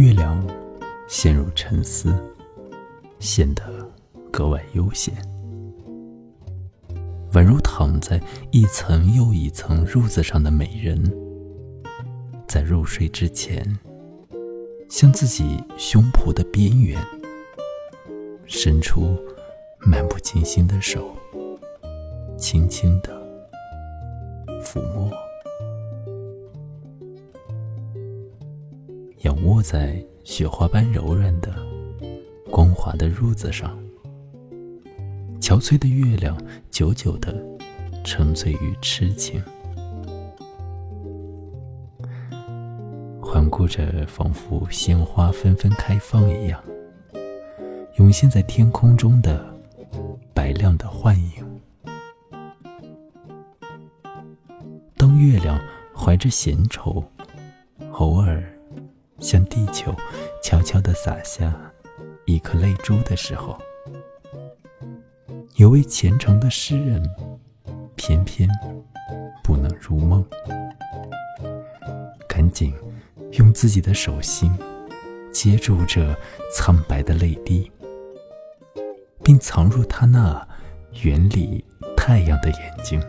月亮陷入沉思，显得格外悠闲，宛如躺在一层又一层褥子上的美人，在入睡之前，向自己胸脯的边缘伸出漫不经心的手，轻轻的抚摸。仰卧在雪花般柔软的、光滑的褥子上，憔悴的月亮久久的沉醉于痴情，环顾着，仿佛鲜花纷纷开放一样，涌现在天空中的白亮的幻影。当月亮怀着闲愁，偶尔。向地球悄悄地洒下一颗泪珠的时候，有位虔诚的诗人偏偏不能入梦。赶紧用自己的手心接住这苍白的泪滴，并藏入他那远离太阳的眼睛。